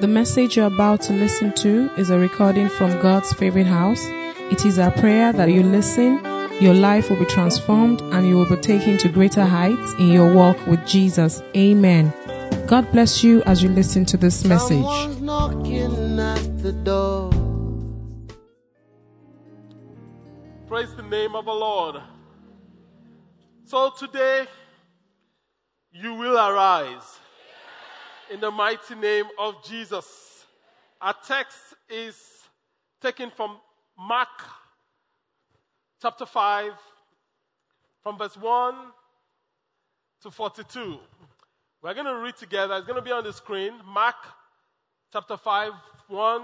The message you're about to listen to is a recording from God's favorite house. It is our prayer that you listen, your life will be transformed, and you will be taken to greater heights in your walk with Jesus. Amen. God bless you as you listen to this message. At the door. Praise the name of the Lord. So today, you will arise in the mighty name of Jesus. Our text is taken from Mark chapter 5, from verse 1 to 42. We're going to read together. It's going to be on the screen. Mark chapter 5, 1,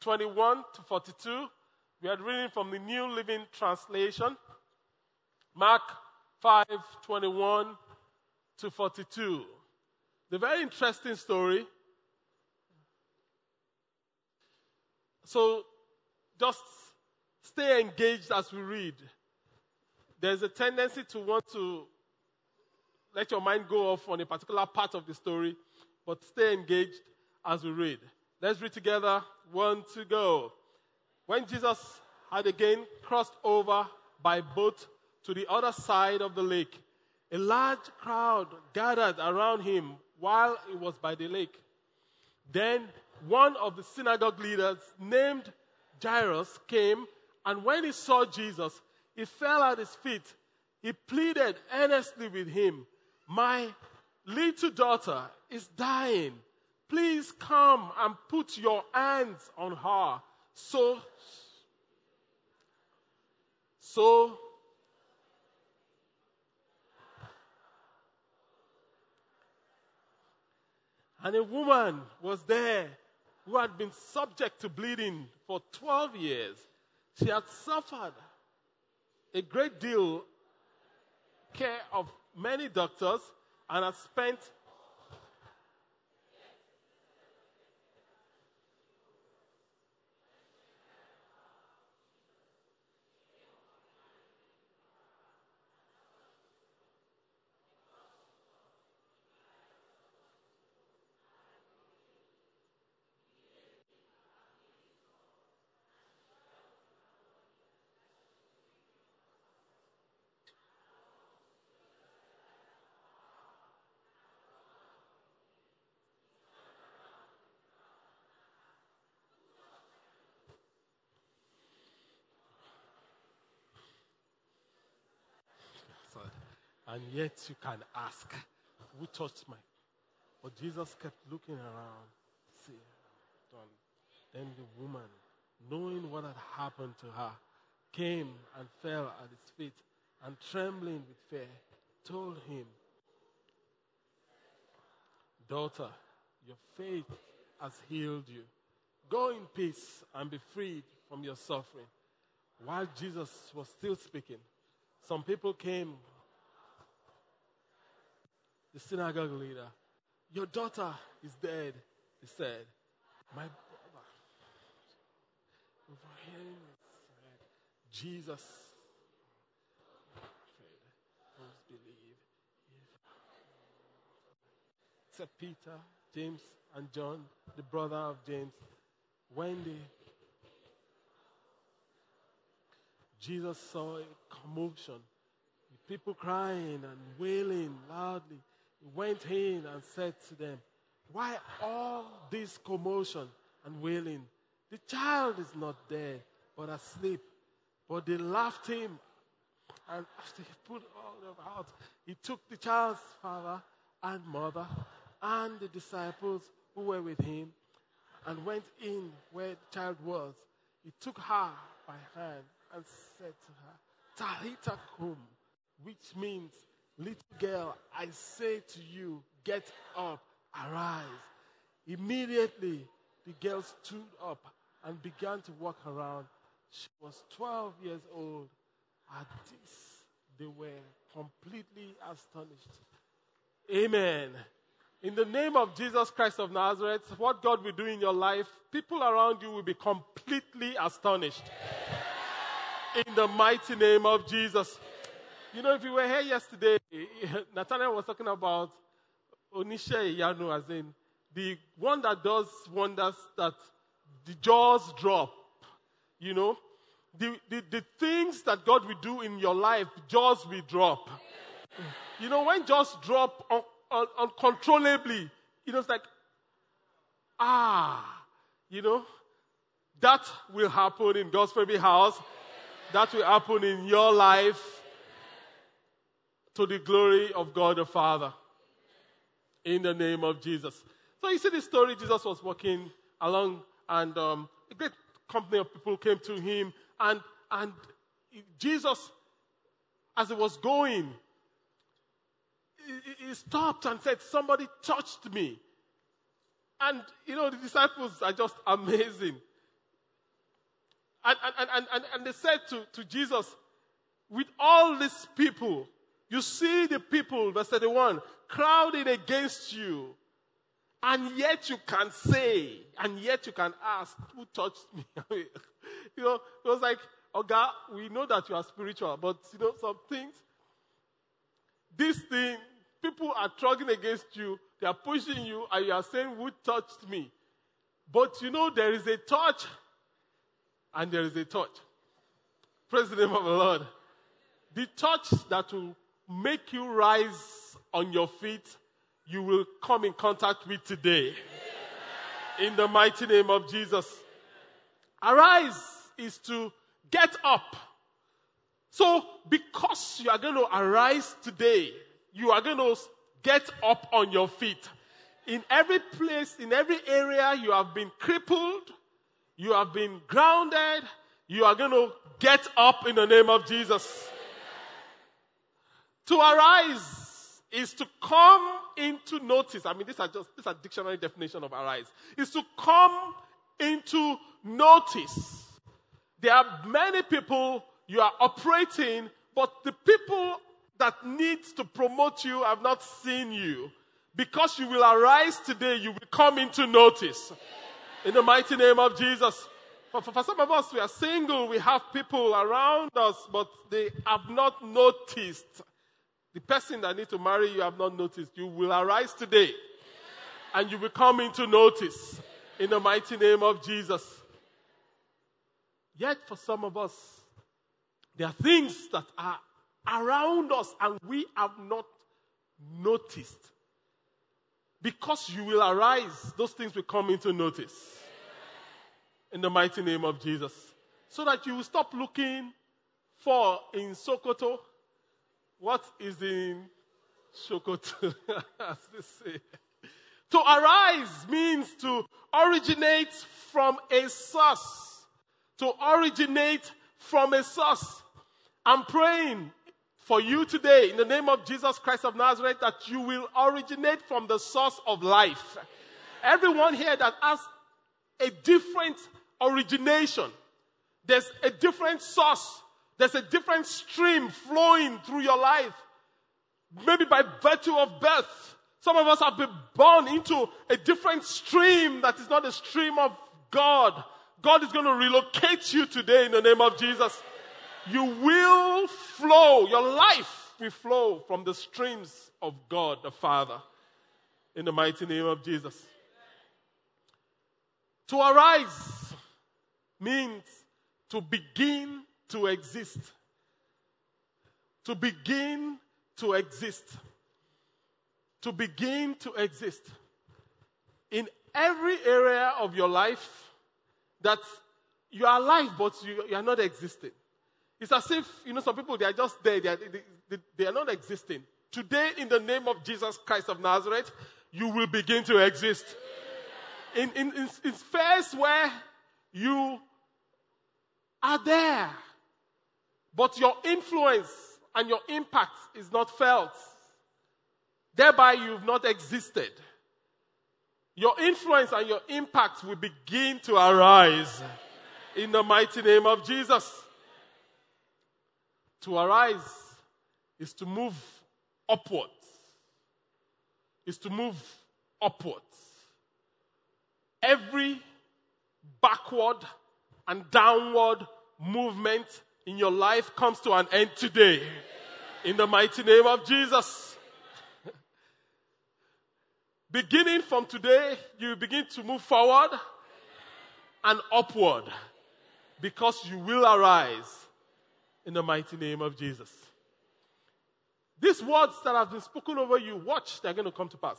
21 to 42. We are reading from the New Living Translation. Mark 5, 21 to 42. The very interesting story. So just stay engaged as we read. There's a tendency to want to let your mind go off on a particular part of the story, but stay engaged as we read. Let's read together. One to go. When Jesus had again crossed over by boat to the other side of the lake, a large crowd gathered around him while he was by the lake. Then one of the synagogue leaders named Jairus came, and when he saw Jesus, he fell at his feet. He pleaded earnestly with him, My little daughter is dying. Please come and put your hands on her. So, so And a woman was there who had been subject to bleeding for 12 years. She had suffered a great deal care of many doctors and had spent And yet you can ask, who touched my? But Jesus kept looking around. See. Then the woman, knowing what had happened to her, came and fell at his feet and trembling with fear, told him, Daughter, your faith has healed you. Go in peace and be freed from your suffering. While Jesus was still speaking, some people came the synagogue leader, Your daughter is dead, he said. My brother, overhearing Jesus Please believe. Said Peter, James, and John, the brother of James, when they Jesus saw a commotion, people crying and wailing loudly went in and said to them, Why all this commotion and wailing? The child is not dead, but asleep. But they laughed him. And after he put all them out, he took the child's father and mother and the disciples who were with him and went in where the child was. He took her by hand and said to her, Talita kum, which means Little girl, I say to you, get up, arise. Immediately, the girl stood up and began to walk around. She was 12 years old. At this, they were completely astonished. Amen. In the name of Jesus Christ of Nazareth, what God will do in your life, people around you will be completely astonished. In the mighty name of Jesus. You know, if you were here yesterday, Nathaniel was talking about Onisha Yanu, as in the one that does wonders that the jaws drop. You know, the, the, the things that God will do in your life, jaws will drop. You know, when jaws drop un, un, uncontrollably, you know, it's like, ah, you know, that will happen in God's baby house. That will happen in your life to the glory of God the Father. In the name of Jesus. So you see this story, Jesus was walking along and um, a great company of people came to him and, and Jesus, as he was going, he, he stopped and said, somebody touched me. And, you know, the disciples are just amazing. And, and, and, and, and they said to, to Jesus, with all these people, you see the people, verse 31, crowding against you, and yet you can say, and yet you can ask, who touched me? you know, it was like, oh God, we know that you are spiritual, but you know, some things, this thing, people are struggling against you, they are pushing you, and you are saying, who touched me? But you know, there is a touch and there is a touch. Praise the name of the Lord. The touch that will make you rise on your feet, you will come in contact with today. In the mighty name of Jesus. Arise is to get up. So, because you are going to arise today, you are going to get up on your feet. In every place, in every area, you have been crippled, you have been grounded. You are going to get up in the name of Jesus. To arise is to come into notice. I mean, these are just, these are dictionary definition of arise. Is to come into notice. There are many people you are operating, but the people that need to promote you have not seen you. Because you will arise today, you will come into notice. In the mighty name of Jesus. For, for, some of us, we are single, we have people around us, but they have not noticed. The person that needs to marry you have not noticed. You will arise today and you will come into notice in the mighty name of Jesus. Yet, for some of us, there are things that are around us and we have not noticed. Because you will arise, those things will come into notice. In the mighty name of Jesus. So that you will stop looking for in Sokoto what is in Sokoto, as they say. To arise means to originate from a source. To originate from a source. I'm praying for you today in the name of Jesus Christ of Nazareth that you will originate from the source of life. Everyone here that has a different origination, there's a different source, there's a different stream flowing through your life. Maybe by virtue of birth. Some of us have been born into a different stream that is not a stream of God. God is going to relocate you today in the name of Jesus you will flow, your life will flow from the streams of God the Father. In the mighty name of Jesus. To arise means to begin to exist. To begin to exist. To begin to exist. In every area of your life that you are alive, but you, you are not existing. It's as if, you know, some people, they are just there. They are, they, they are not existing. Today, in the name of Jesus Christ of Nazareth, you will begin to exist. In, in, in, in space where you are there, but your influence and your impact is not felt. Thereby, you've not existed. Your influence and your impact will begin to arise in the mighty name of Jesus. To arise is to move upwards. Is to move upwards. Every backward and downward movement in your life comes to an end today. In the mighty name of Jesus. Beginning from today, you begin to move forward and upward because you will arise in the mighty name of Jesus. These words that have been spoken over you, watch, they're going to come to pass.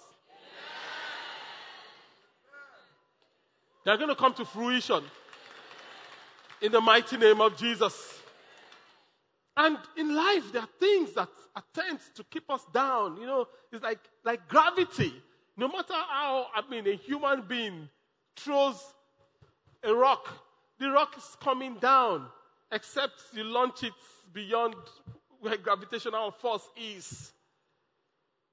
They're going to come to fruition in the mighty name of Jesus. And in life, there are things that attempt to keep us down. You know, it's like, like gravity. No matter how, I mean, a human being throws a rock, the rock is coming down, except you launch it beyond where gravitational force is.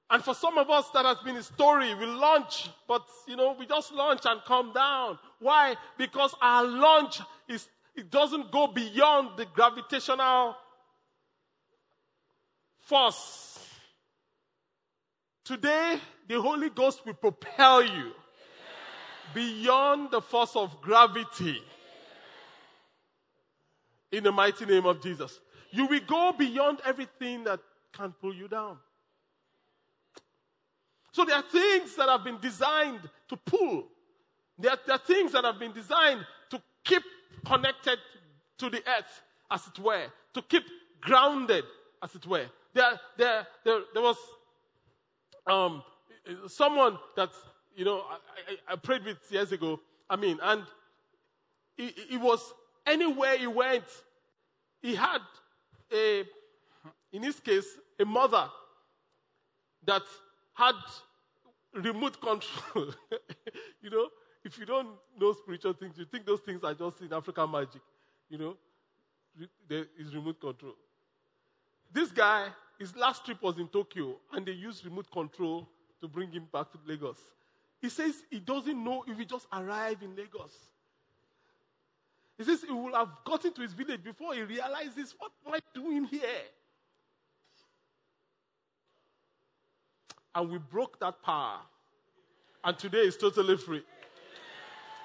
And for some of us, that has been a story. We launch, but you know, we just launch and come down. Why? Because our launch is, it doesn't go beyond the gravitational force. Today, the Holy Ghost will propel you beyond the force of gravity. In the mighty name of Jesus. You will go beyond everything that can pull you down. So there are things that have been designed to pull. There are, there are things that have been designed to keep connected to the earth, as it were, to keep grounded, as it were. There, there, there, there was um, someone that, you know, I, I, I, prayed with years ago. I mean, and it, was anywhere he went, he had a, in his case, a mother that had remote control. you know, if you don't know spiritual things, you think those things are just in African magic. You know, there is remote control. This guy, his last trip was in Tokyo, and they used remote control to bring him back to Lagos. He says he doesn't know if he just arrived in Lagos. He says he will have gotten to his village before he realizes, what am I doing here? And we broke that power. And today it's totally free.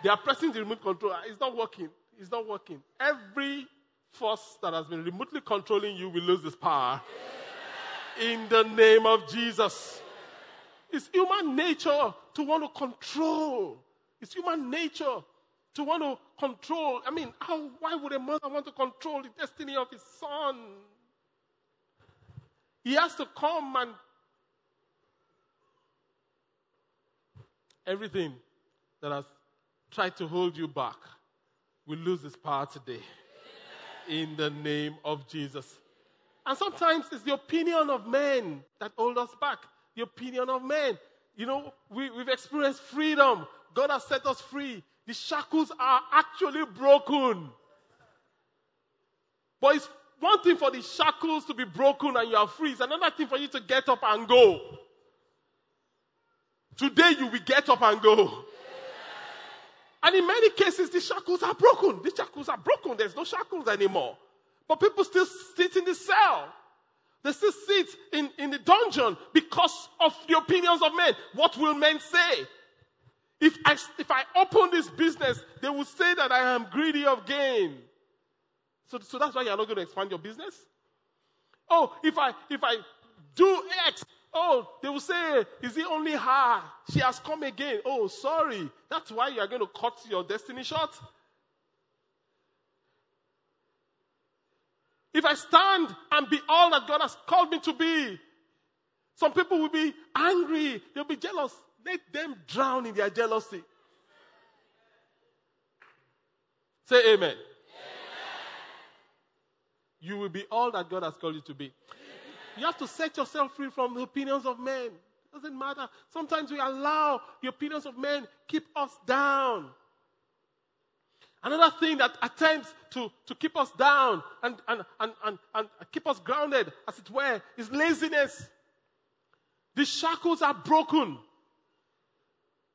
They are pressing the remote control. Ah, it's not working. It's not working. Every force that has been remotely controlling you will lose this power. In the name of Jesus. It's human nature to want to control. It's human nature to want to control. I mean, how, why would a mother want to control the destiny of his son? He has to come and everything that has tried to hold you back will lose its power today. In the name of Jesus. And sometimes it's the opinion of men that hold us back. The opinion of men. You know, we, we've experienced freedom. God has set us free. The shackles are actually broken. But it's one thing for the shackles to be broken and you are free. It's another thing for you to get up and go. Today you will get up and go. And in many cases, the shackles are broken. The shackles are broken. There's no shackles anymore. But people still sit in the cell. They still sit in, in the dungeon because of the opinions of men. What will men say? If I, if I open this business, they will say that I am greedy of gain. So, so that's why you're not going to expand your business? Oh, if I, if I do X, oh, they will say, is it only her? She has come again. Oh, sorry. That's why you are going to cut your destiny short. If I stand and be all that God has called me to be, some people will be angry. They'll be jealous. Let them drown in their jealousy. Say amen. amen. You will be all that God has called you to be. You have to set yourself free from the opinions of men. It Doesn't matter. Sometimes we allow the opinions of men keep us down. Another thing that attempts to, to keep us down and, and, and, and, and keep us grounded, as it were, is laziness. The shackles are broken.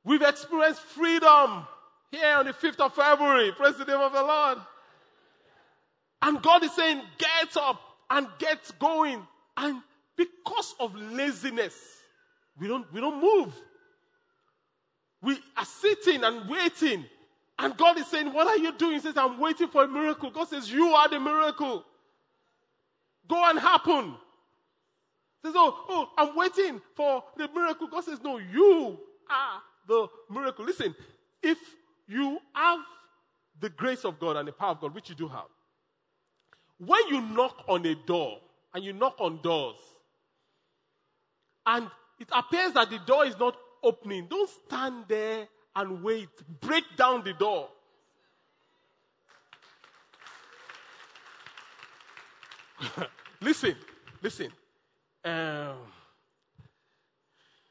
We've experienced freedom here on the 5th of February. Praise the name of the Lord. And God is saying, get up and get going. And because of laziness, we don't, we don't move. We are sitting and waiting. And God is saying, What are you doing? He says, I'm waiting for a miracle. God says, You are the miracle. Go and happen. He says, Oh, oh, I'm waiting for the miracle. God says, No, you are the miracle. Listen, if you have the grace of God and the power of God, which you do have, when you knock on a door and you knock on doors, and it appears that the door is not opening, don't stand there and wait. Break down the door. listen, listen. Um,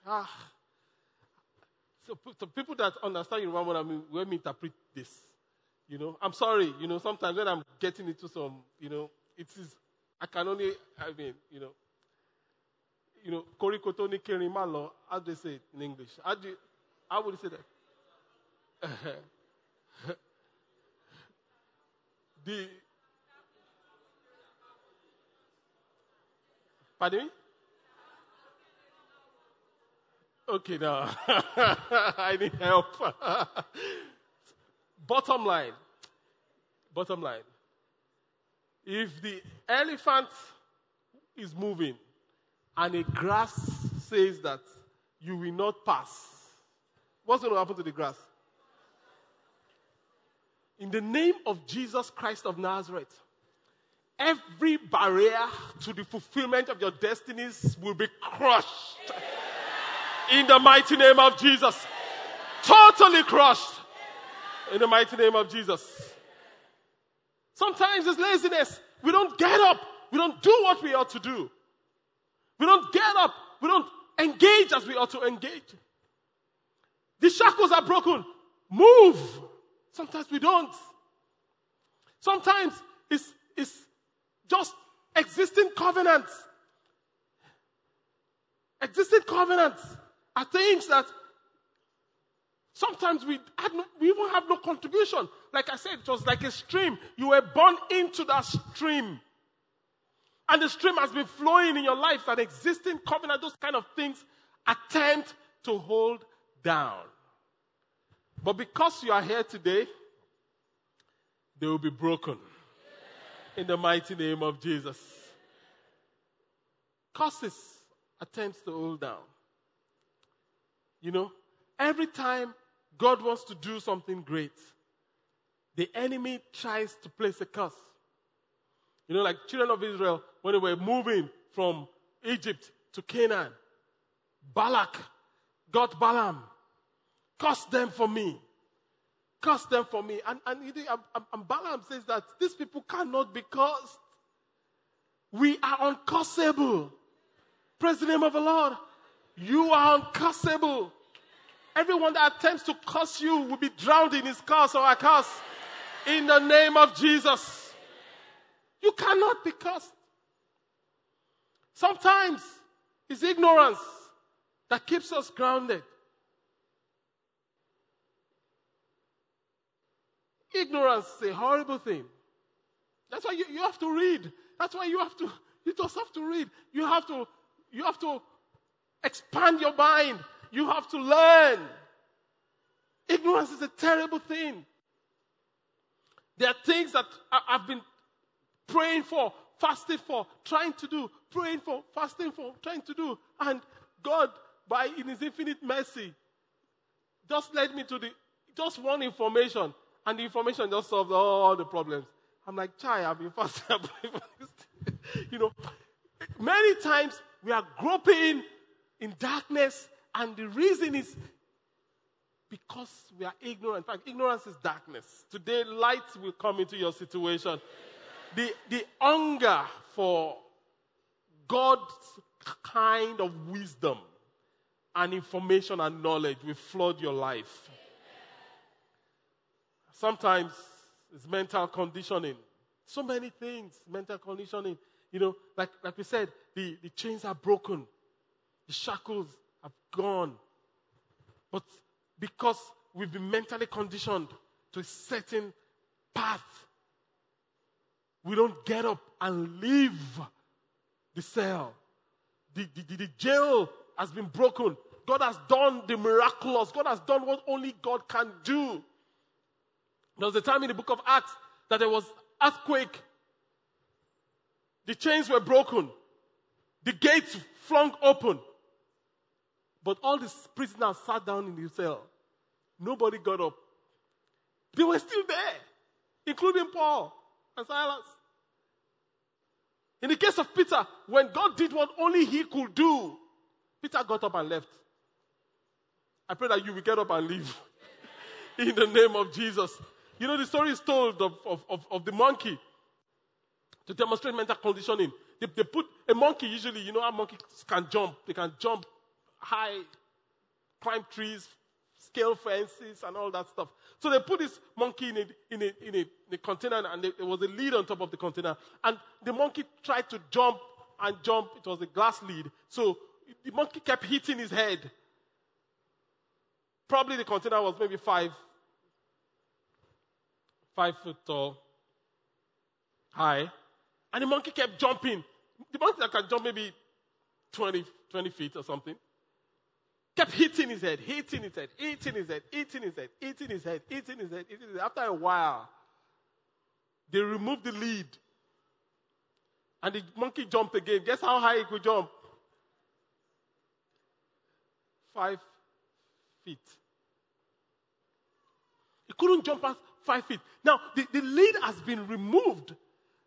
ah, so, so people that understand Yoruba I mean, when we interpret this, you know, I'm sorry, you know, sometimes when I'm getting into some, you know, it is, I can only, I mean, you know, you know, korikoto ni kerimalo, how do they say it in English? How, do you, how would you say that? the, pardon me? Okay, now I need help. bottom line, bottom line. If the elephant is moving and a grass says that you will not pass, what's going to happen to the grass? In the name of Jesus Christ of Nazareth, every barrier to the fulfillment of your destinies will be crushed. In the mighty name of Jesus. Totally crushed. In the mighty name of Jesus. Sometimes it's laziness. We don't get up. We don't do what we ought to do. We don't get up. We don't engage as we ought to engage. The shackles are broken. Move. Sometimes we don't. Sometimes it's, it's just existing covenants. Existing covenants are things that sometimes we, no, we even have no contribution. Like I said, it was like a stream. You were born into that stream. And the stream has been flowing in your life, an existing covenant, those kind of things attempt to hold down. But because you are here today, they will be broken. In the mighty name of Jesus. Curses attempts to hold down. You know, every time God wants to do something great, the enemy tries to place a curse. You know, like children of Israel, when they were moving from Egypt to Canaan, Balak got Balaam, curse them for me. Curse them for me. And, and, and Balaam says that these people cannot be cursed. We are uncursable. Praise the name of the Lord. You are uncursable. Everyone that attempts to curse you will be drowned in his curse or a curse. In the name of Jesus. You cannot be cursed. Sometimes it's ignorance that keeps us grounded. Ignorance is a horrible thing. That's why you, you have to read. That's why you have to, you just have to read. You have to, you have to expand your mind. You have to learn. Ignorance is a terrible thing. There are things that I've been praying for, fasting for, trying to do, praying for, fasting for, trying to do. And God, by in His infinite mercy, just led me to the just one information, and the information just solved all the problems. I'm like, Chai, I've been fasting. you know, many times we are groping in darkness, and the reason is because we are ignorant. In fact, ignorance is darkness. Today, light will come into your situation. The, the hunger for God's kind of wisdom and information and knowledge will flood your life. Sometimes it's mental conditioning. So many things, mental conditioning. You know, like, like we said, the, the chains are broken. The shackles have gone. But because we've been mentally conditioned to a certain path, we don't get up and leave the cell. The, the, the, jail has been broken. God has done the miraculous. God has done what only God can do. There was a time in the book of Acts that there was earthquake. The chains were broken. The gates flung open. But all the prisoners sat down in the cell. Nobody got up. They were still there, including Paul and Silas. In the case of Peter, when God did what only he could do, Peter got up and left. I pray that you will get up and leave in the name of Jesus. You know, the story is told of, of, of, of the monkey to demonstrate mental conditioning. They, they put a monkey, usually, you know how monkeys can jump. They can jump high, climb trees, scale fences, and all that stuff. So they put this monkey in a, in a, in a, in a container, and there was a lid on top of the container. And the monkey tried to jump and jump. It was a glass lid. So the monkey kept hitting his head. Probably the container was maybe five, five foot tall, high. And the monkey kept jumping. The monkey that can jump maybe 20, 20 feet or something kept hitting his head, hitting his head, hitting his head, hitting his head, hitting his head, hitting his head, hitting his head. After a while, they removed the lead. And the monkey jumped again. Guess how high he could jump? Five feet. He couldn't jump past five feet. Now, the, the lead has been removed.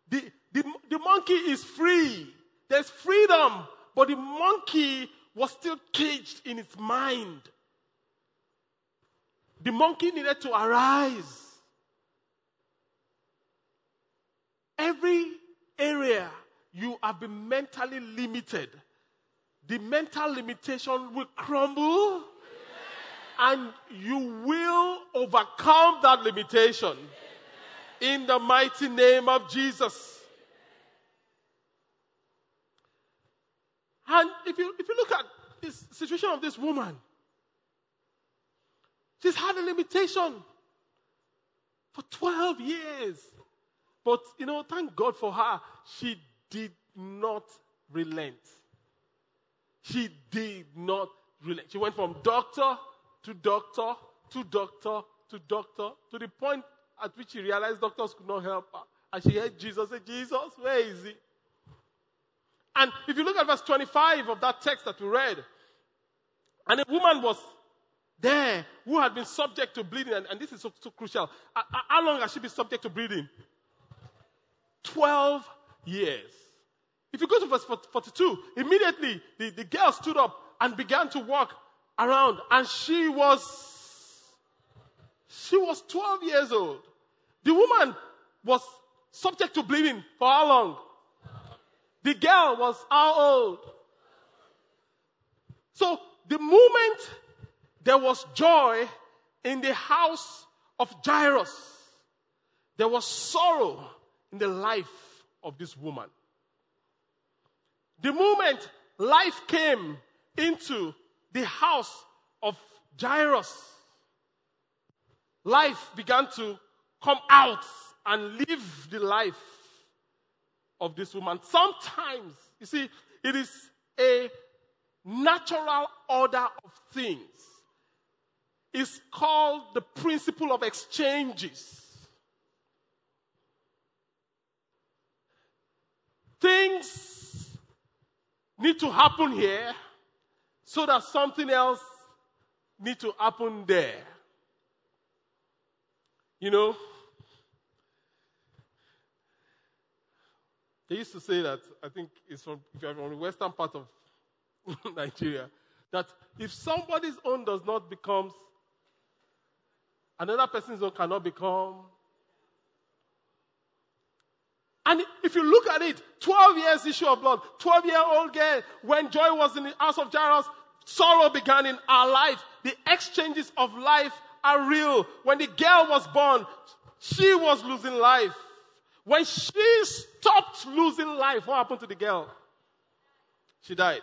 The, the, the monkey is free. There's freedom. But the monkey was still caged in its mind. The monkey needed to arise. Every area you have been mentally limited, the mental limitation will crumble and you will overcome that limitation in the mighty name of Jesus. And if you, if you look at this situation of this woman, she's had a limitation for 12 years. But, you know, thank God for her. She did not relent. She did not relent. She went from doctor to doctor to doctor to doctor to the point at which she realized doctors could not help her. And she heard Jesus say, Jesus, where is he? And if you look at verse 25 of that text that we read, and a woman was there who had been subject to bleeding, and, and this is so, so crucial. How long has she been subject to bleeding? 12 years. If you go to verse 42, immediately the, the girl stood up and began to walk around, and she was she was 12 years old. The woman was subject to bleeding for how long? The girl was how old? So the moment there was joy in the house of Jairus, there was sorrow in the life of this woman. The moment life came into the house of Jairus, life began to come out and live the life of this woman. Sometimes, you see, it is a natural order of things. It's called the principle of exchanges. Things need to happen here so that something else need to happen there. You know, They used to say that, I think it's from, if you're from the western part of Nigeria, that if somebody's own does not become, another person's own cannot become. And if you look at it, 12 years issue of blood, 12 year old girl, when joy was in the house of Jairus, sorrow began in our life. The exchanges of life are real. When the girl was born, she was losing life. When she stopped losing life, what happened to the girl? She died.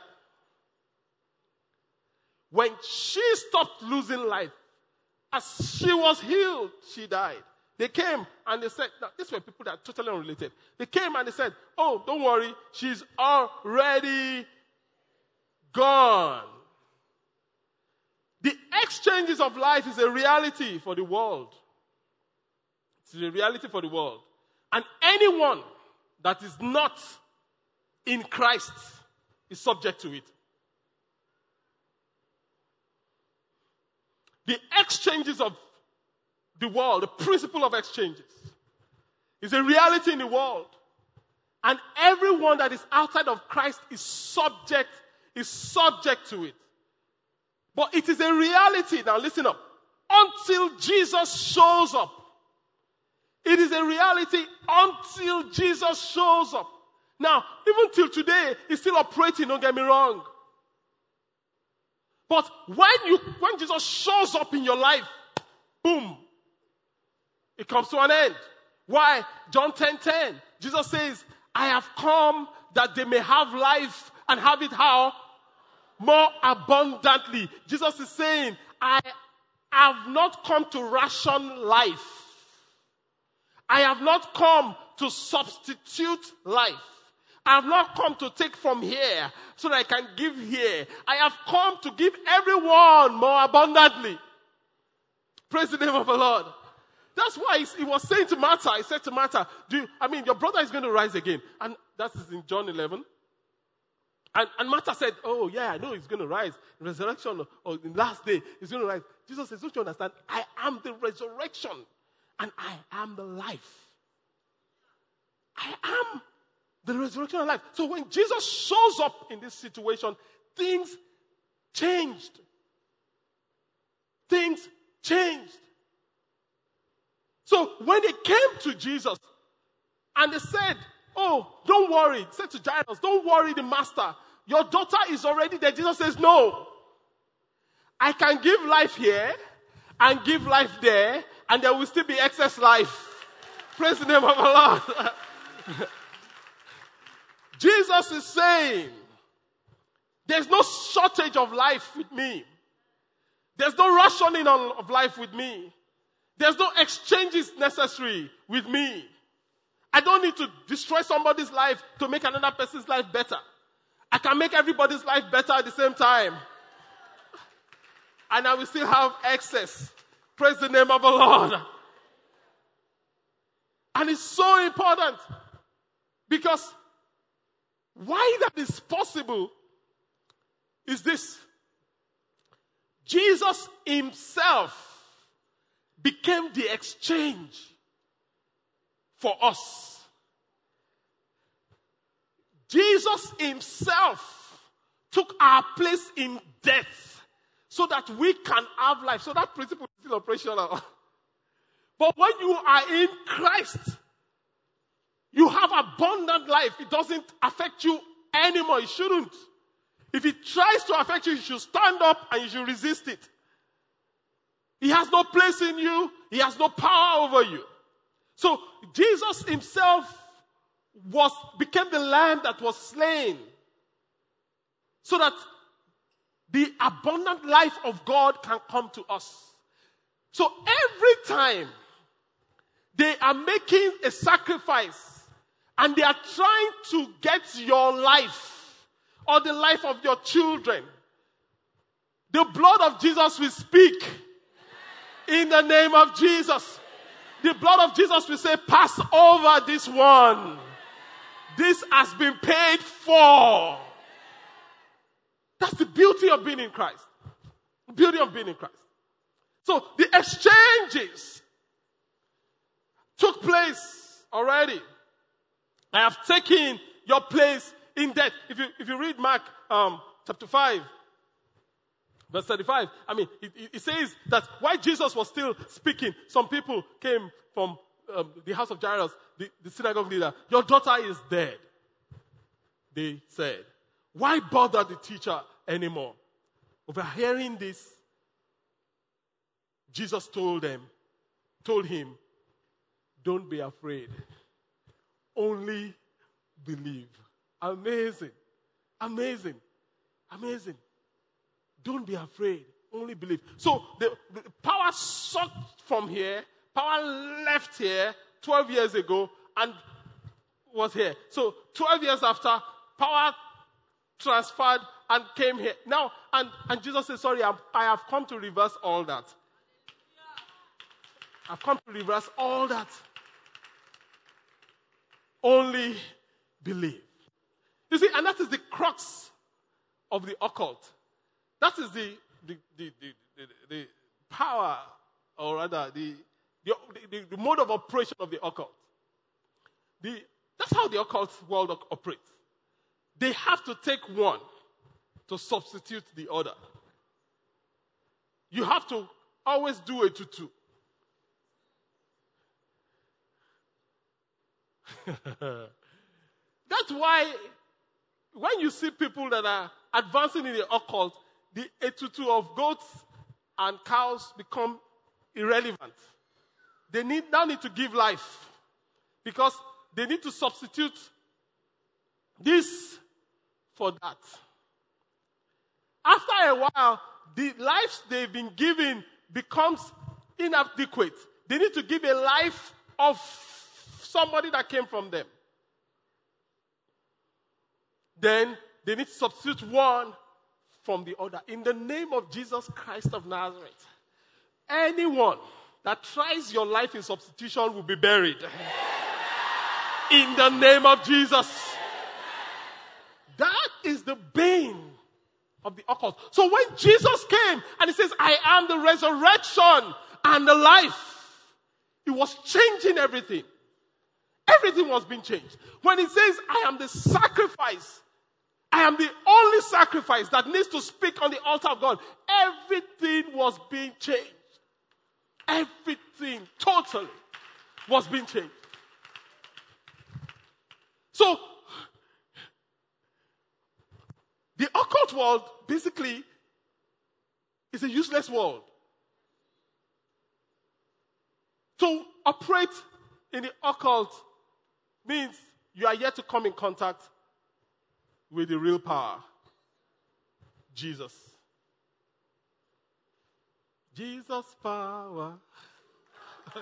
When she stopped losing life, as she was healed, she died. They came and they said, now, these were people that totally unrelated. They came and they said, Oh, don't worry, she's already gone. The exchanges of life is a reality for the world. It's a reality for the world. And anyone that is not in Christ is subject to it. the exchanges of the world, the principle of exchanges, is a reality in the world. And everyone that is outside of Christ is subject, is subject to it. But it is a reality. Now listen up. Until Jesus shows up. It is a reality until Jesus shows up. Now, even till today, it's still operating, don't get me wrong. But when you when Jesus shows up in your life, boom, it comes to an end. Why? John 10 10. Jesus says, I have come that they may have life and have it how? More abundantly. Jesus is saying, I have not come to ration life. I have not come to substitute life. I have not come to take from here so that I can give here. I have come to give everyone more abundantly. Praise the name of the Lord. That's why he was saying to Martha, he said to Martha, do you, I mean, your brother is going to rise again. And that is in John 11. And, and Martha said, Oh, yeah, I know he's going to rise. Resurrection or in last day, he's going to rise. Jesus says, Don't you understand? I am the resurrection and I am the life. I am the resurrection and life. So when Jesus shows up in this situation, things changed. Things changed. So when they came to Jesus and they said, Oh, don't worry, said to Jairus, don't worry, the master. Your daughter is already there. Jesus says, No. I can give life here and give life there, and there will still be excess life. Praise the name of Lord. Jesus is saying, There's no shortage of life with me. There's no rationing of life with me. There's no exchanges necessary with me. I don't need to destroy somebody's life to make another person's life better. I can make everybody's life better at the same time. And I will still have excess. Praise the name of the Lord. And it's so important because why that is possible is this Jesus himself became the exchange for us. Jesus himself took our place in death so that we can have life. So that principle is still operational. But when you are in Christ, you have abundant life. It doesn't affect you anymore. It shouldn't. If it tries to affect you, you should stand up and you should resist it. He has no place in you. He has no power over you. So Jesus himself was, became the lamb that was slain so that the abundant life of God can come to us. So every time they are making a sacrifice and they are trying to get your life or the life of your children, the blood of Jesus will speak in the name of Jesus. The blood of Jesus will say, Pass over this one. This has been paid for. That's the beauty of being in Christ. Beauty of being in Christ. So the exchanges took place already. I have taken your place in death. If you, if you read Mark um, chapter 5, verse 35, I mean, it, it, says that while Jesus was still speaking, some people came from um, the house of Jairus, the, the synagogue leader. Your daughter is dead. They said, Why bother the teacher anymore? Overhearing this, Jesus told them, told him, don't be afraid. Only believe. Amazing. Amazing. Amazing. Don't be afraid. Only believe. So the, the power sucked from here, power left here 12 years ago and was here. So 12 years after, power transferred and came here. Now, and, and Jesus says, Sorry, I'm, I have come to reverse all that. I've come to reverse all that only believe. You see, and that is the crux of the occult. That is the, the, the, the, the power, or rather, the, the, the, mode of operation of the occult. The, that's how the occult world operates. They have to take one to substitute the other. You have to always do a tutu. That's why when you see people that are advancing in the occult, the etutu of goats and cows become irrelevant. They need, now need to give life because they need to substitute this for that. After a while, the lives they've been given becomes inadequate. They need to give a life of somebody that came from them. Then they need to substitute one from the other. In the name of Jesus Christ of Nazareth, anyone that tries your life in substitution will be buried. In the name of Jesus. That is the bane of the occult. So when Jesus came and he says, I am the resurrection and the life, he was changing everything. Everything was being changed. When he says, I am the sacrifice, I am the only sacrifice that needs to speak on the altar of God, everything was being changed. Everything totally was being changed. So, the occult world basically is a useless world. To operate in the occult means you are yet to come in contact with the real power Jesus. Jesus' power.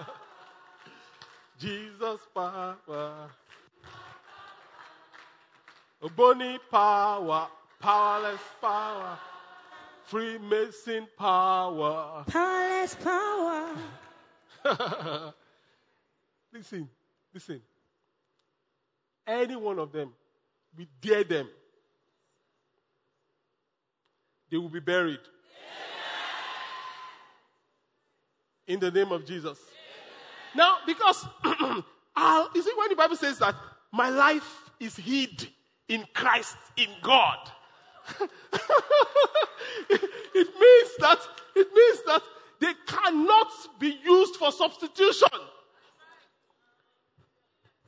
Jesus' power. Bony power, powerless power, Freemason power. Powerless power. listen, listen. Any one of them, we dare them. They will be buried. In the name of Jesus. Now, because, you see, when the Bible says that my life is hid in Christ, in God, it means that, it means that they cannot be used for substitution.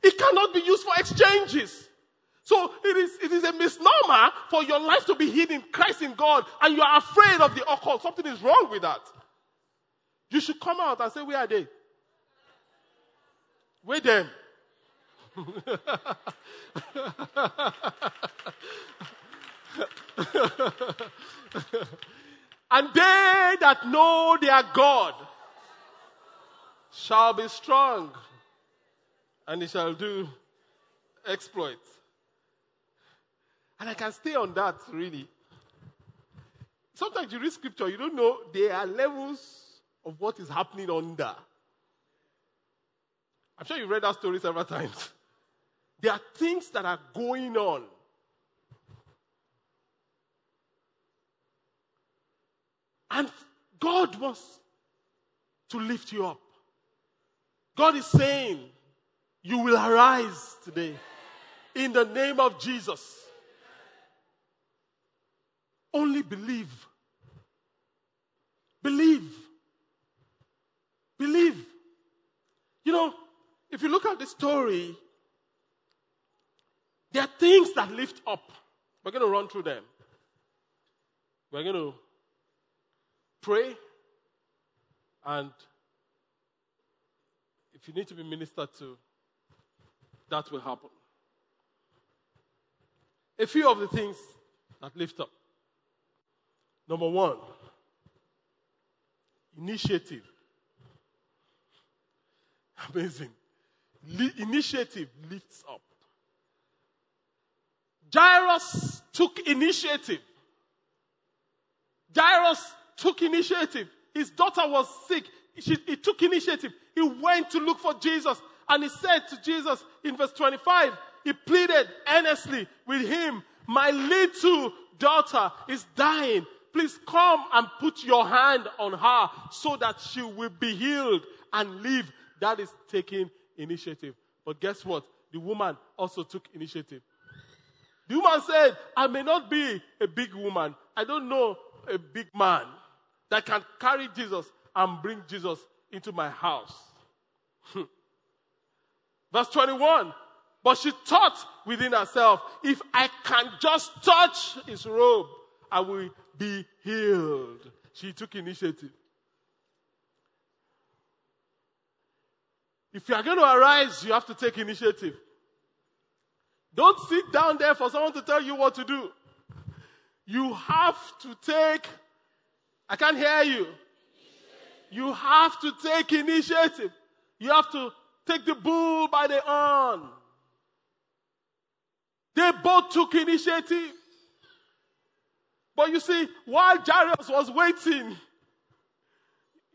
It cannot be used for exchanges. So it is, it is a misnomer for your life to be hidden in Christ in God and you are afraid of the occult. Something is wrong with that. You should come out and say, Where are they? Where them? and they that know their God shall be strong and they shall do exploits. And I can stay on that really. Sometimes you read scripture, you don't know there are levels of what is happening under. I'm sure you've read that story several times. There are things that are going on. And God wants to lift you up. God is saying, You will arise today in the name of Jesus. Only believe. Believe. Believe. You know, if you look at the story, there are things that lift up. We're going to run through them. We're going to pray, and if you need to be ministered to, that will happen. A few of the things that lift up. Number one, initiative. Amazing. Le- initiative lifts up. Jairus took initiative. Jairus took initiative. His daughter was sick. She, he took initiative. He went to look for Jesus and he said to Jesus in verse 25, he pleaded earnestly with him, My little daughter is dying. Please come and put your hand on her so that she will be healed and live. That is taking initiative. But guess what? The woman also took initiative. The woman said, I may not be a big woman. I don't know a big man that can carry Jesus and bring Jesus into my house. Hmm. Verse 21. But she thought within herself, if I can just touch his robe, I will be healed. She took initiative. If you are going to arise, you have to take initiative. Don't sit down there for someone to tell you what to do. You have to take, I can't hear you. You have to take initiative. You have to take the bull by the horn. They both took initiative. But you see, while Jairus was waiting,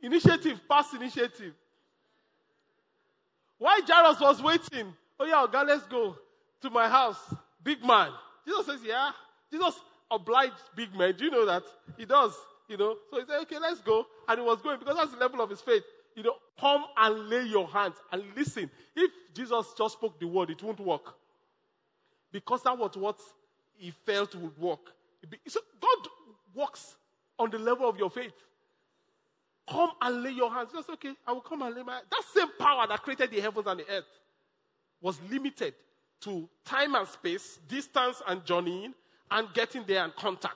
initiative past initiative. While Jairus was waiting, oh yeah, God, let's go to my house. Big man. Jesus says, yeah. Jesus obliged big men. Do you know that? He does, you know. So he said, okay, let's go. And he was going because that's the level of his faith. You know, come and lay your hands and listen. If Jesus just spoke the word, it won't work. Because that was what he felt would work. So God works on the level of your faith. Come and lay your hands. Just okay, I will come and lay my That same power that created the heavens and the earth was limited to time and space, distance and journeying, and getting there and contact.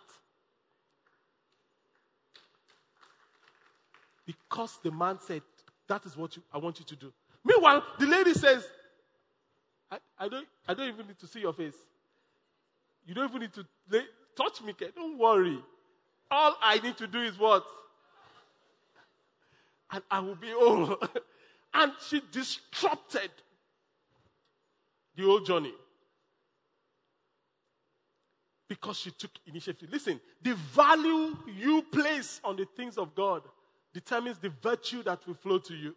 Because the man said, That is what you, I want you to do. Meanwhile, the lady says, I, I, don't, I don't even need to see your face. You don't even need to lay, touch me. Don't worry. All I need to do is what? And I will be whole. and she disrupted the whole journey. Because she took initiative. Listen, the value you place on the things of God determines the virtue that will flow to you.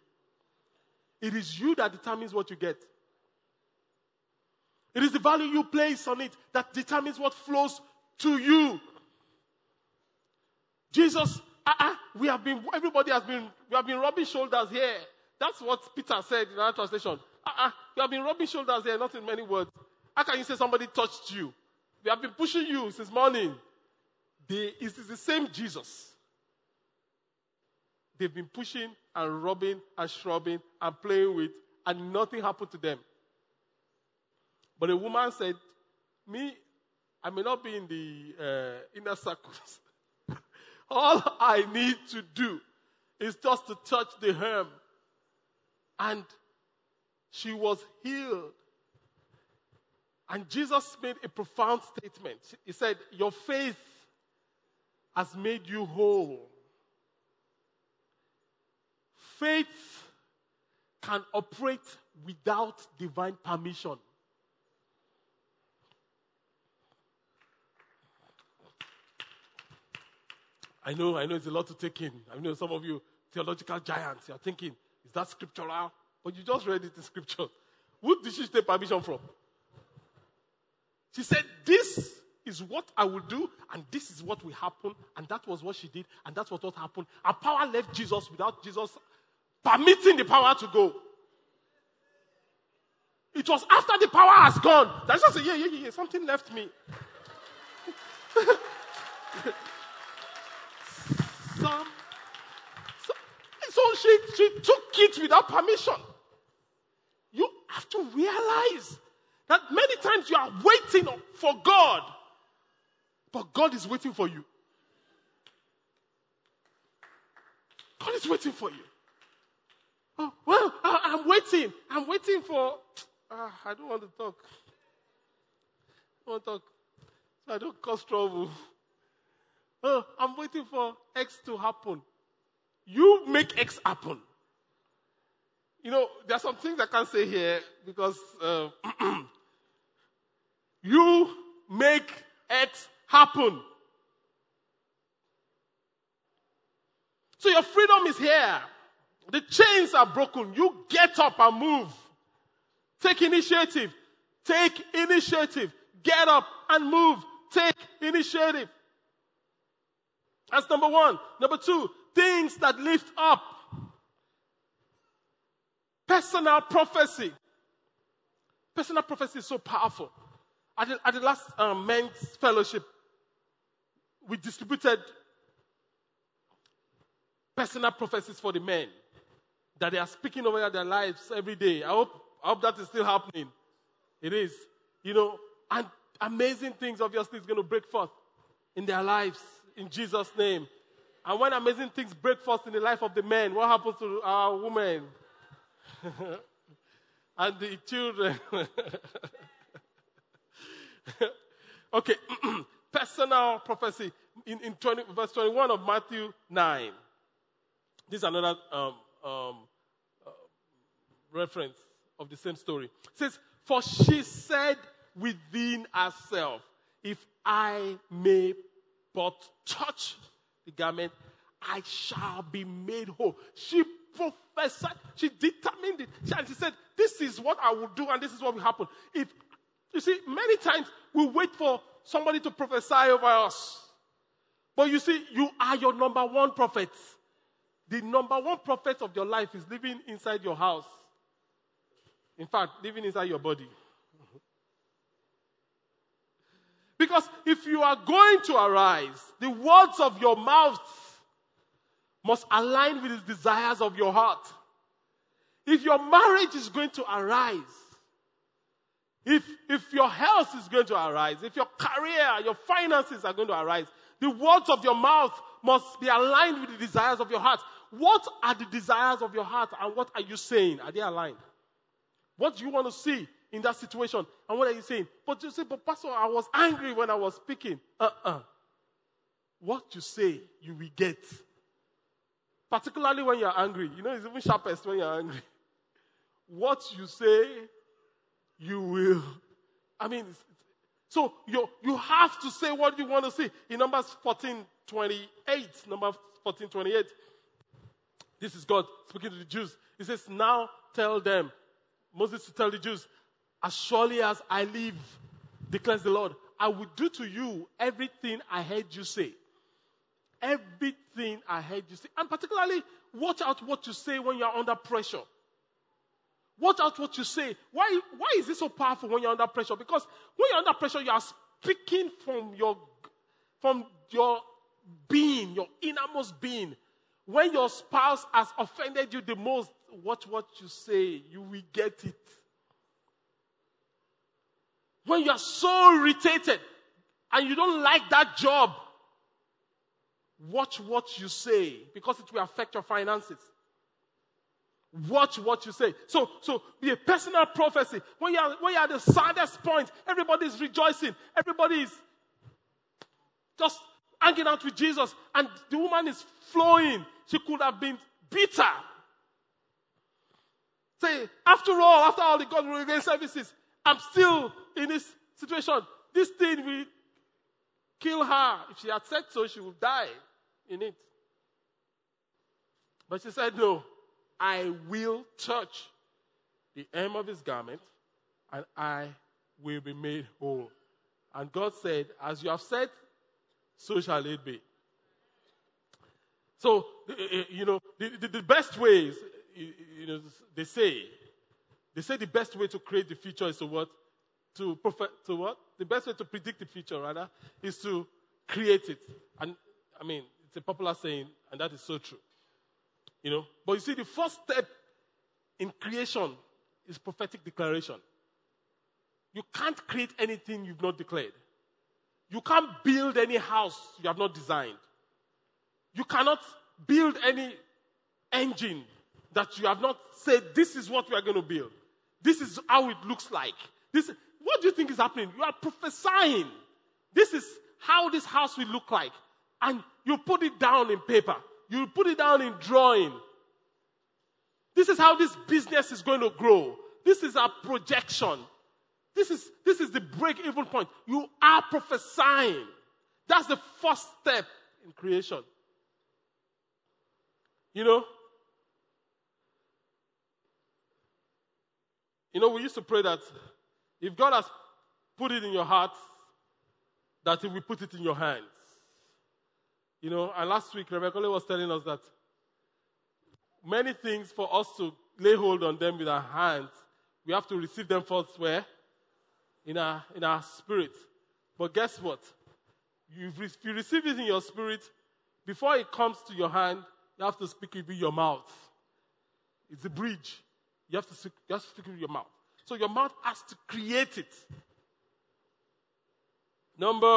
It is you that determines what you get. It is the value you place on it that determines what flows to you. Jesus, uh-uh, we have been, everybody has been, we have been rubbing shoulders here. That's what Peter said in our translation. Uh-uh, you have been rubbing shoulders here, not in many words. How can you say somebody touched you? We have been pushing you since morning. They, it is the same Jesus. They've been pushing and rubbing and shrubbing and playing with, and nothing happened to them. But the woman said, Me, I may not be in the uh, inner circles. All I need to do is just to touch the hem. And she was healed. And Jesus made a profound statement. He said, Your faith has made you whole. Faith can operate without divine permission. I know, I know it's a lot to take in. I know some of you theological giants, you're thinking, is that scriptural? But you just read it in scripture. Who did she take permission from? She said, This is what I will do, and this is what will happen. And that was what she did, and that's what, what happened. And power left Jesus without Jesus permitting the power to go. It was after the power has gone that Jesus said, Yeah, yeah, yeah, something left me. Some, so, so she, she took it without permission. You have to realize that many times you are waiting for God, but God is waiting for you. God is waiting for you. Oh, well, I, am waiting. I'm waiting for. Uh, I don't want to talk. I don't want to talk. So I don't cause trouble. Oh, I'm waiting for X to happen. You make X happen. You know, there are some things I can't say here because uh, you make X happen. So your freedom is here. The chains are broken. You get up and move. Take initiative. Take initiative. Get up and move. Take initiative. That's number one. Number two, things that lift up. Personal prophecy. Personal prophecy is so powerful. At the, at the last um, men's fellowship, we distributed personal prophecies for the men that they are speaking over their lives every day. I hope, I hope that is still happening. It is. You know, and amazing things obviously is going to break forth in their lives in Jesus' name. And when amazing things break forth in the life of the men, what happens to our women? and the children. okay, personal prophecy in, in 20, verse 21 of Matthew 9. This is another um, um, uh, reference of the same story. It says, For she said within herself, If I may but touch the garment, I shall be made whole. She prophesied, she determined it. She said, This is what I will do, and this is what will happen. If you see, many times we wait for somebody to prophesy over us. But you see, you are your number one prophet. The number one prophet of your life is living inside your house. In fact, living inside your body. Because if you are going to arise, the words of your mouth must align with the desires of your heart. If your marriage is going to arise, if, if your health is going to arise, if your career, your finances are going to arise, the words of your mouth must be aligned with the desires of your heart. What are the desires of your heart and what are you saying? Are they aligned? What do you want to see in that situation? And what are you saying? But you say, but Pastor, I was angry when I was speaking. Uh uh-uh. uh What you say, you will get. Particularly when you're angry. You know, it's even sharpest when you're angry. What you say, you will. I mean, so you, you have to say what you want to say. In Numbers 14 28, number 14 28, this is God speaking to the Jews. He says, Now tell them, Moses to tell the Jews, as surely as I live, declares the Lord, I will do to you everything I heard you say. Everything I heard you say. And particularly, watch out what you say when you're under pressure. Watch out what you say. Why, why is it so powerful when you're under pressure? Because when you're under pressure, you are speaking from your, from your being, your innermost being. When your spouse has offended you the most, watch what you say. You will get it. When you are so irritated and you don't like that job, watch what you say because it will affect your finances. Watch what you say. So, so be a personal prophecy. When you are, when you are the saddest point, everybody is rejoicing. Everybody is just hanging out with Jesus, and the woman is flowing. She could have been bitter. Say, after all, after all the God will regain services, I'm still in this situation. This thing will kill her. If she had said so, she would die in it. But she said, No, I will touch the hem of his garment and I will be made whole. And God said, As you have said, so shall it be. So, eh, eh, you know, the, the, the best ways, you know, they say, they say the best way to create the future is to what? To prophet, to what? The best way to predict the future, rather, is to create it. And, I mean, it's a popular saying, and that is so true. You know, but you see, the first step in creation is prophetic declaration. You can't create anything you've not declared. You can't build any house you have not designed. You cannot build any engine that you have not said, this is what we are going to build. This is how it looks like. This, what do you think is happening? You are prophesying. This is how this house will look like. And you put it down in paper. You put it down in drawing. This is how this business is going to grow. This is our projection. This is, this is the break even point. You are prophesying. That's the first step in creation. You know? You know, we used to pray that if God has put it in your heart, that He will put it in your hands. You know, and last week, Rebecca was telling us that many things for us to lay hold on them with our hands, we have to receive them first where? In our, in our spirit. But guess what? You've, if you receive it in your spirit, before it comes to your hand, you have to speak it with your mouth. It's a bridge. You have to stick, you have to speak it with your mouth. So your mouth has to create it. Number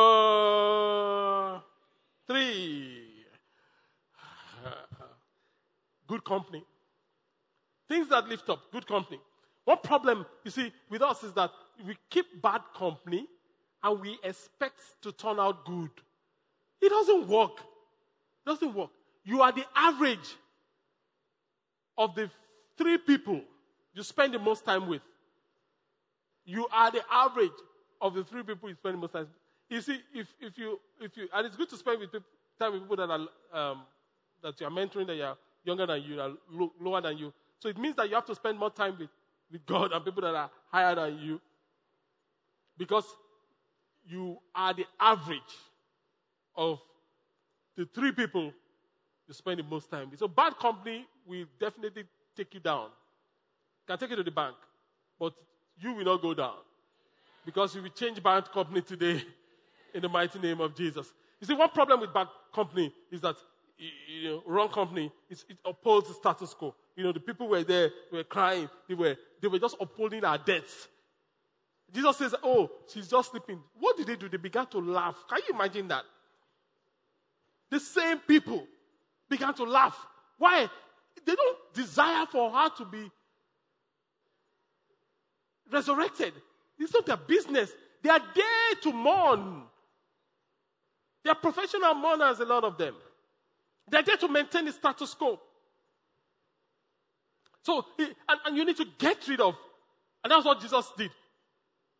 three. Good company. Things that lift up, good company. One problem, you see, with us is that we keep bad company and we expect to turn out good. It doesn't work. It doesn't work. You are the average of the three people you spend the most time with. You are the average of the three people you spend the most time. with. You see, if, if you if you and it's good to spend with people, time with people that are um, that you are mentoring, that you are younger than you, are lo- lower than you. So it means that you have to spend more time with, with God and people that are higher than you. Because you are the average of the three people you spend the most time with. So bad company will definitely take you down. Can take you to the bank, but you will not go down. Because you will change bank company today in the mighty name of Jesus. You see, one problem with bank company is that you know, wrong company, is it upholds the status quo. You know, the people were there, were crying, they were, they were just upholding our debts. Jesus says, Oh, she's just sleeping. What did they do? They began to laugh. Can you imagine that? The same people began to laugh. Why? They don't desire for her to be resurrected. It's not their business. They are there to mourn. They are professional mourners, a lot of them. They're there to maintain the status quo. So, and, and you need to get rid of, and that's what Jesus did.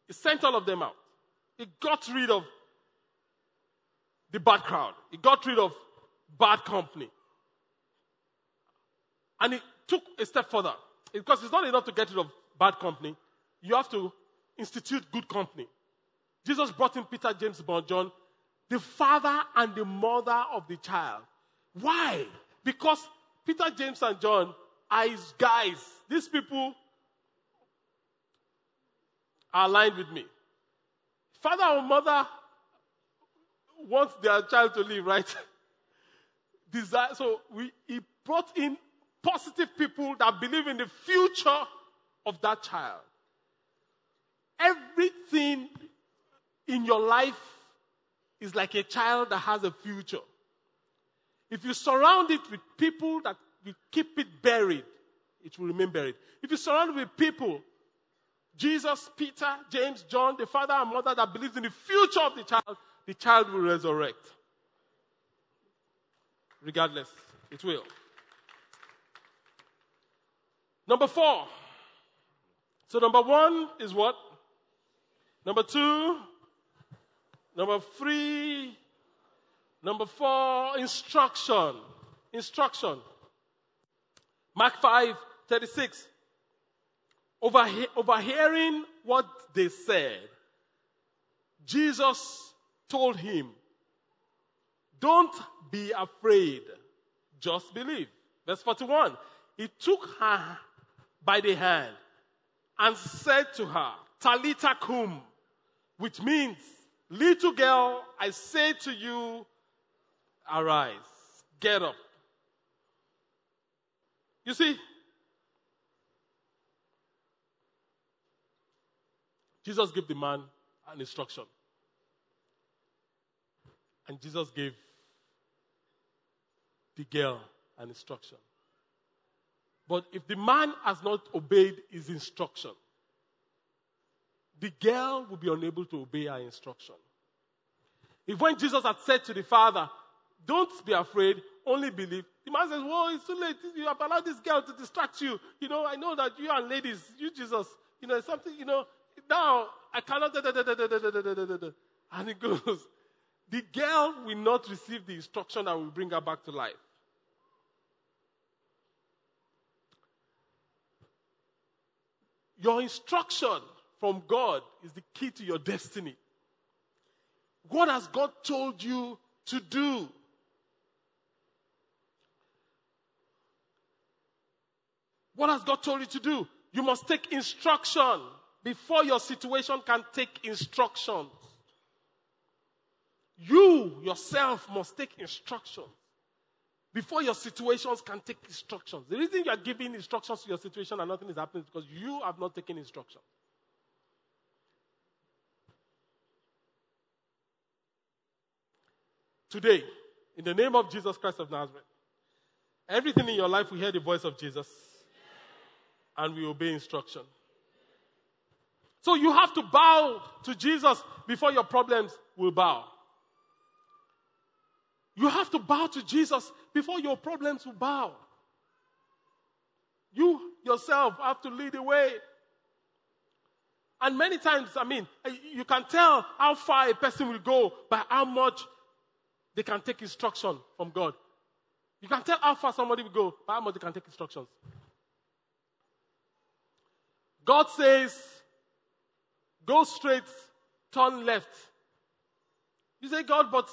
He sent all of them out. He got rid of the bad crowd. He got rid of bad company. And he took a step further. Because it's not enough to get rid of bad company. You have to institute good company. Jesus brought in Peter, James, and John, the father and the mother of the child. Why? Because Peter, James, and John are his guys. These people are aligned with me. Father or mother wants their child to live, right? Desire. So we, he brought in positive people that believe in the future of that child. Everything in your life is like a child that has a future. If you surround it with people that will keep it buried, it will remain buried. If you surround it with people, Jesus, Peter, James, John, the father and mother that believes in the future of the child, the child will resurrect. Regardless, it will. Number four. So, number one is what? Number two. Number three. Number four, instruction. Instruction. Mark 5 36. Overhe- overhearing what they said, Jesus told him, Don't be afraid, just believe. Verse 41. He took her by the hand and said to her, Talita cum, which means, Little girl, I say to you, arise, get up. You see, Jesus gave the man an instruction. And Jesus gave the girl an instruction. But if the man has not obeyed his instruction, the girl will be unable to obey her instruction. If when Jesus had said to the father, Don't be afraid, only believe, the man says, Well, it's too late. You have allowed this girl to distract you. You know, I know that you are ladies, you Jesus, you know, something, you know, now I cannot. Da, da, da, and he goes, The girl will not receive the instruction that will bring her back to life. Your instruction from God is the key to your destiny. What has God told you to do? What has God told you to do? You must take instruction before your situation can take instruction. You yourself must take instruction before your situations can take instructions. The reason you are giving instructions to your situation and nothing is happening is because you have not taken instruction. Today, in the name of Jesus Christ of Nazareth, everything in your life we hear the voice of Jesus and we obey instruction. So you have to bow to Jesus before your problems will bow. You have to bow to Jesus before your problems will bow. You yourself have to lead the way. And many times, I mean, you can tell how far a person will go by how much they can take instruction from God. You can tell how far somebody will go by how much they can take instructions. God says, go straight, turn left. You say, God, but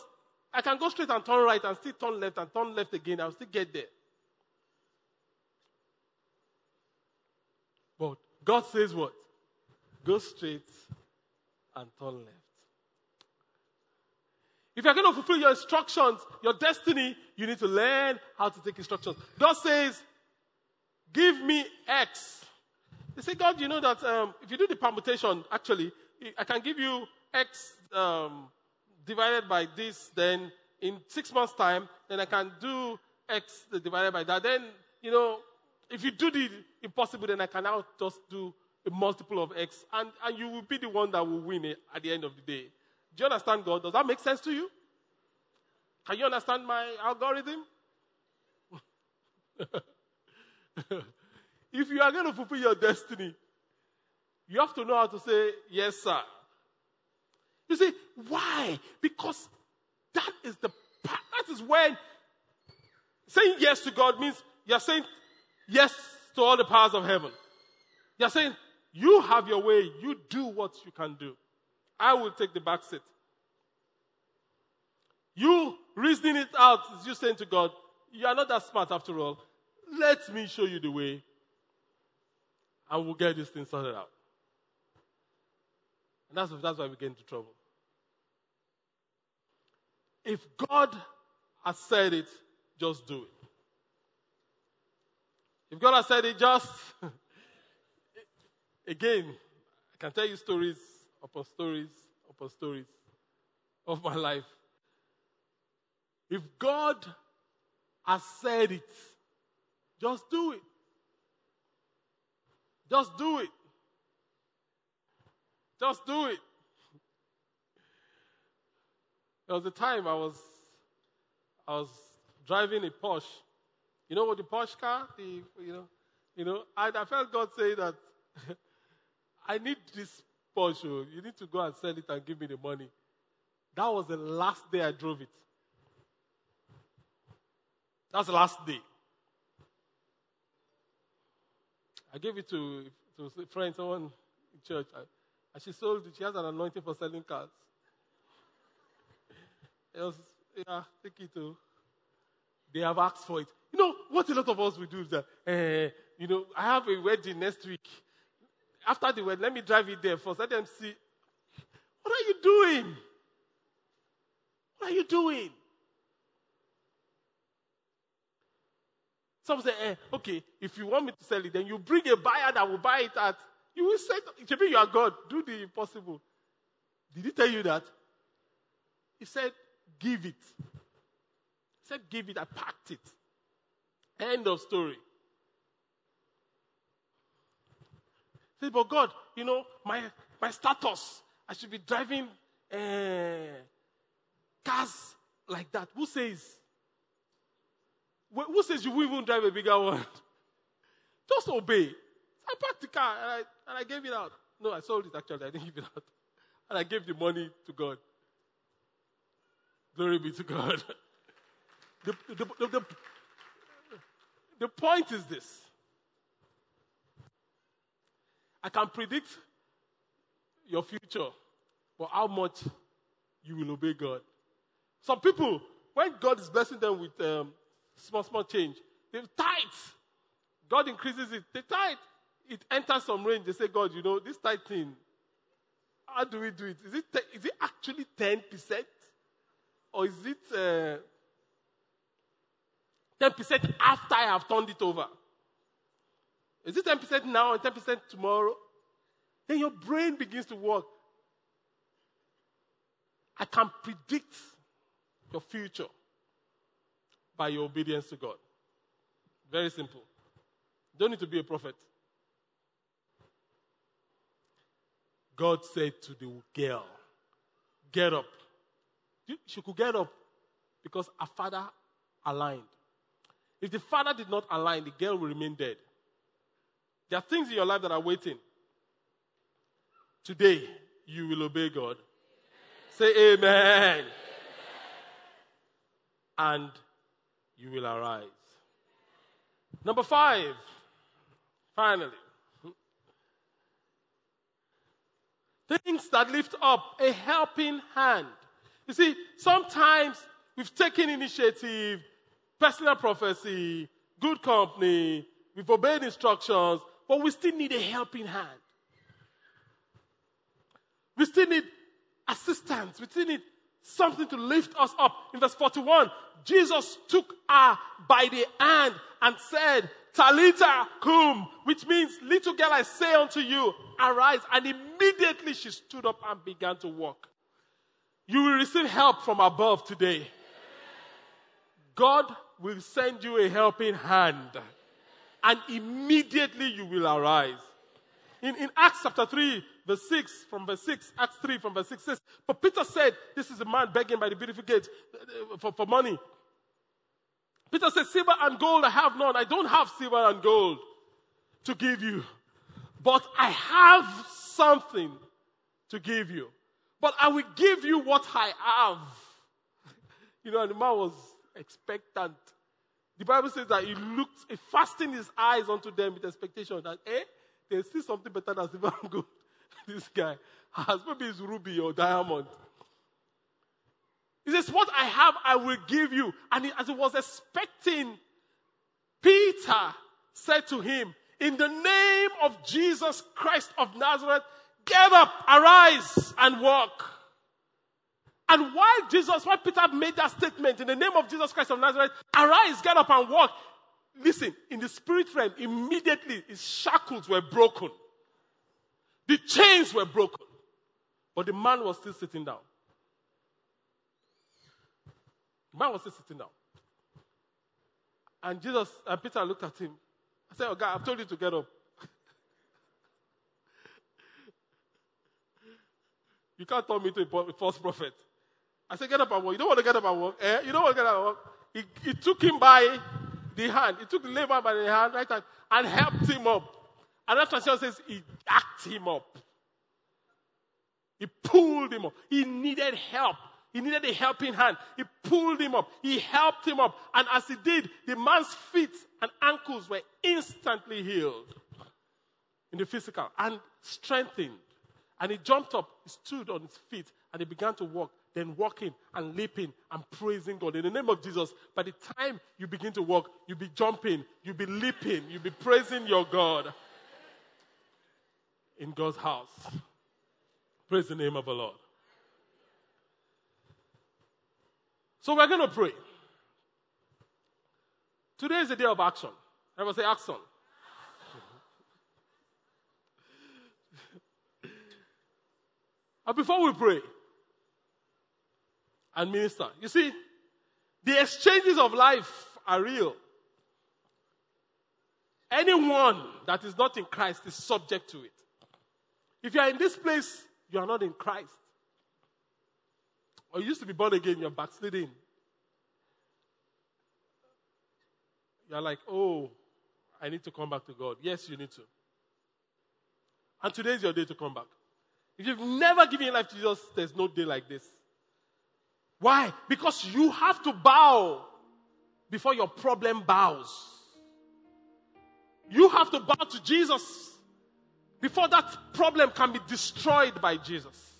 I can go straight and turn right and still turn left and turn left again. I'll still get there. But God says what? Go straight and turn left. If you're going to fulfill your instructions, your destiny, you need to learn how to take instructions. God says, Give me X. They say, God, you know that um, if you do the permutation, actually, I can give you X um, divided by this, then in six months' time, then I can do X divided by that. Then, you know, if you do the impossible, then I can now just do a multiple of X, and, and you will be the one that will win it at the end of the day. Do you understand God? Does that make sense to you? Can you understand my algorithm? if you are going to fulfill your destiny, you have to know how to say, Yes, sir. You see, why? Because that is the that is when saying yes to God means you're saying yes to all the powers of heaven. You're saying, you have your way, you do what you can do. I will take the back seat. You reasoning it out is you saying to God, You are not that smart after all. Let me show you the way, and we'll get this thing sorted out. And that's, that's why we get into trouble. If God has said it, just do it. If God has said it, just. Again, I can tell you stories upon stories upon stories of my life. If God has said it, just do it. Just do it. Just do it. There was a time I was I was driving a Porsche. You know what the Porsche car? The you know, you know, and I felt God say that I need this Oh. You need to go and sell it and give me the money. That was the last day I drove it. That's the last day. I gave it to, to a friend, someone in church, and she sold it. She has an anointing for selling cars. It was, yeah, take it to. They have asked for it. You know, what a lot of us will do is that, uh, you know, I have a wedding next week. After the wedding, let me drive it there first. Let them see. What are you doing? What are you doing? Some say, eh, okay, if you want me to sell it, then you bring a buyer that will buy it at. You will say, maybe you are God. Do the impossible. Did he tell you that? He said, give it. He said, give it. I packed it. End of story. Say, but God, you know, my, my status, I should be driving uh, cars like that. Who says? Who says you will even drive a bigger one? Just obey. I parked the car and I, and I gave it out. No, I sold it actually. I didn't give it out. And I gave the money to God. Glory be to God. the, the, the, the, the point is this I can predict your future, but how much you will obey God. Some people, when God is blessing them with um, small, small change, they've tithe. God increases it. They tithe. It enters some range. They say, God, you know, this tithe thing, how do we do it? Is it, te- is it actually 10%? Or is it uh, 10% after I have turned it over? Is it 10% now and 10% tomorrow? Then your brain begins to work. I can predict your future by your obedience to God. Very simple. Don't need to be a prophet. God said to the girl, Get up. She could get up because her father aligned. If the father did not align, the girl will remain dead. There are things in your life that are waiting. Today, you will obey God. Say amen. amen. And you will arise. Number five, finally. Things that lift up a helping hand. You see, sometimes we've taken initiative, personal prophecy, good company, we've obeyed instructions, but we still need a helping hand. We still need assistance. We still need something to lift us up. In verse 41, Jesus took her by the hand and said, Talita cum, which means, little girl, I say unto you, arise. And immediately she stood up and began to walk. You will receive help from above today. God will send you a helping hand. And immediately you will arise. In, in Acts chapter 3, verse 6, from verse 6, Acts 3 from verse 6 says, But Peter said, This is a man begging by the beautiful gate uh, for, for money. Peter said, Silver and gold I have none. I don't have silver and gold to give you. But I have something to give you. But I will give you what I have. You know, and the man was expectant. The Bible says that he looked, he fastened his eyes onto them with expectation that, eh, they see something better than and gold. this guy has maybe it's ruby or diamond. He says, What I have, I will give you. And he, as he was expecting, Peter said to him, In the name of Jesus Christ of Nazareth, get up, arise, and walk. And why Jesus, why Peter made that statement in the name of Jesus Christ of Nazareth, arise, get up, and walk. Listen, in the spirit realm, immediately his shackles were broken. The chains were broken. But the man was still sitting down. The man was still sitting down. And Jesus and Peter looked at him. I said, Oh God, I've told you to get up. you can't turn me to a false prophet. I said, Get up and walk. You don't want to get up and walk? Eh? You don't want to get up and walk? He, he took him by the hand. He took the labor by the hand, right hand, and helped him up. And Another translation says he jacked him up. He pulled him up. He needed help. He needed a helping hand. He pulled him up. He helped him up. And as he did, the man's feet and ankles were instantly healed in the physical and strengthened. And he jumped up, he stood on his feet, and he began to walk, then walking and leaping and praising God. In the name of Jesus, by the time you begin to walk, you'll be jumping, you'll be leaping, you'll be praising your God in God's house. Praise the name of the Lord. So we're going to pray. Today is a day of action. Everyone say action. and uh, before we pray and minister, you see, the exchanges of life are real. Anyone that is not in Christ is subject to it. If you are in this place, you are not in Christ. Or you used to be born again, you're backsliding. You're like, oh, I need to come back to God. Yes, you need to. And today is your day to come back. If you've never given your life to Jesus, there's no day like this. Why? Because you have to bow before your problem bows. You have to bow to Jesus before that problem can be destroyed by Jesus.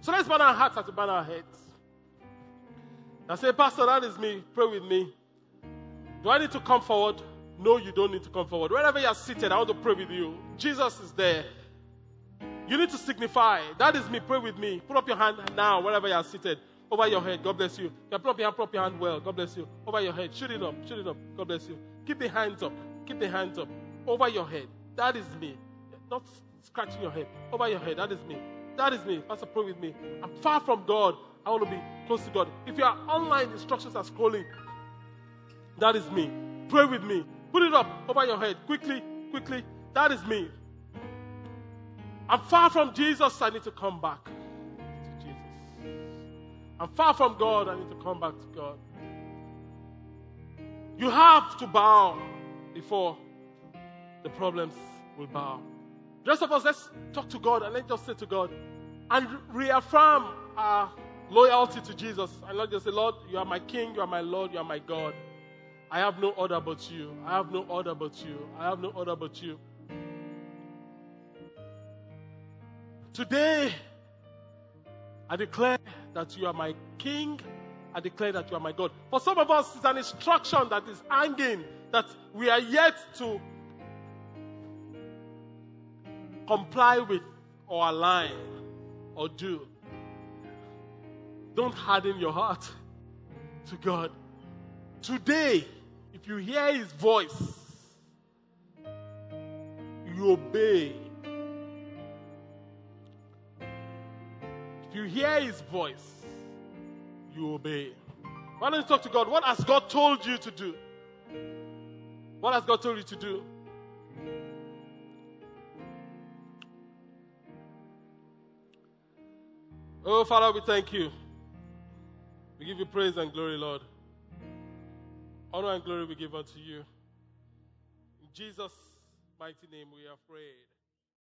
So let's bow our hearts we bow our heads. I say, Pastor, that is me. Pray with me. Do I need to come forward? no, you don't need to come forward. Wherever you are seated, I want to pray with you. Jesus is there. You need to signify. That is me. Pray with me. Put up your hand now, wherever you are seated. Over your head. God bless you. You put up your hand, put up your hand well. God bless you. Over your head. Shoot it up. Shoot it up. God bless you. Keep the hands up. Keep the hands up. Over your head. That is me. Not scratching your head. Over your head. That is me. That is me. Pastor, pray with me. I'm far from God. I want to be close to God. If you are online, instructions are scrolling. That is me. Pray with me. Put it up over your head. Quickly, quickly. That is me. I'm far from Jesus. I need to come back to Jesus. I'm far from God. I need to come back to God. You have to bow before the problems will bow. The rest of us, let's talk to God and let's just say to God and reaffirm our loyalty to Jesus. And not just say, Lord, you are my King, you are my Lord, you are my God. I have no other but you. I have no other but you. I have no other but you. Today, I declare that you are my King. I declare that you are my God. For some of us, it's an instruction that is hanging that we are yet to comply with or align or do. Don't harden your heart to God. Today, if you hear His voice, you obey. You hear His voice, you obey. Why don't you talk to God? What has God told you to do? What has God told you to do? Oh, Father, we thank you. We give you praise and glory, Lord. Honor and glory we give unto you. In Jesus' mighty name we are prayed.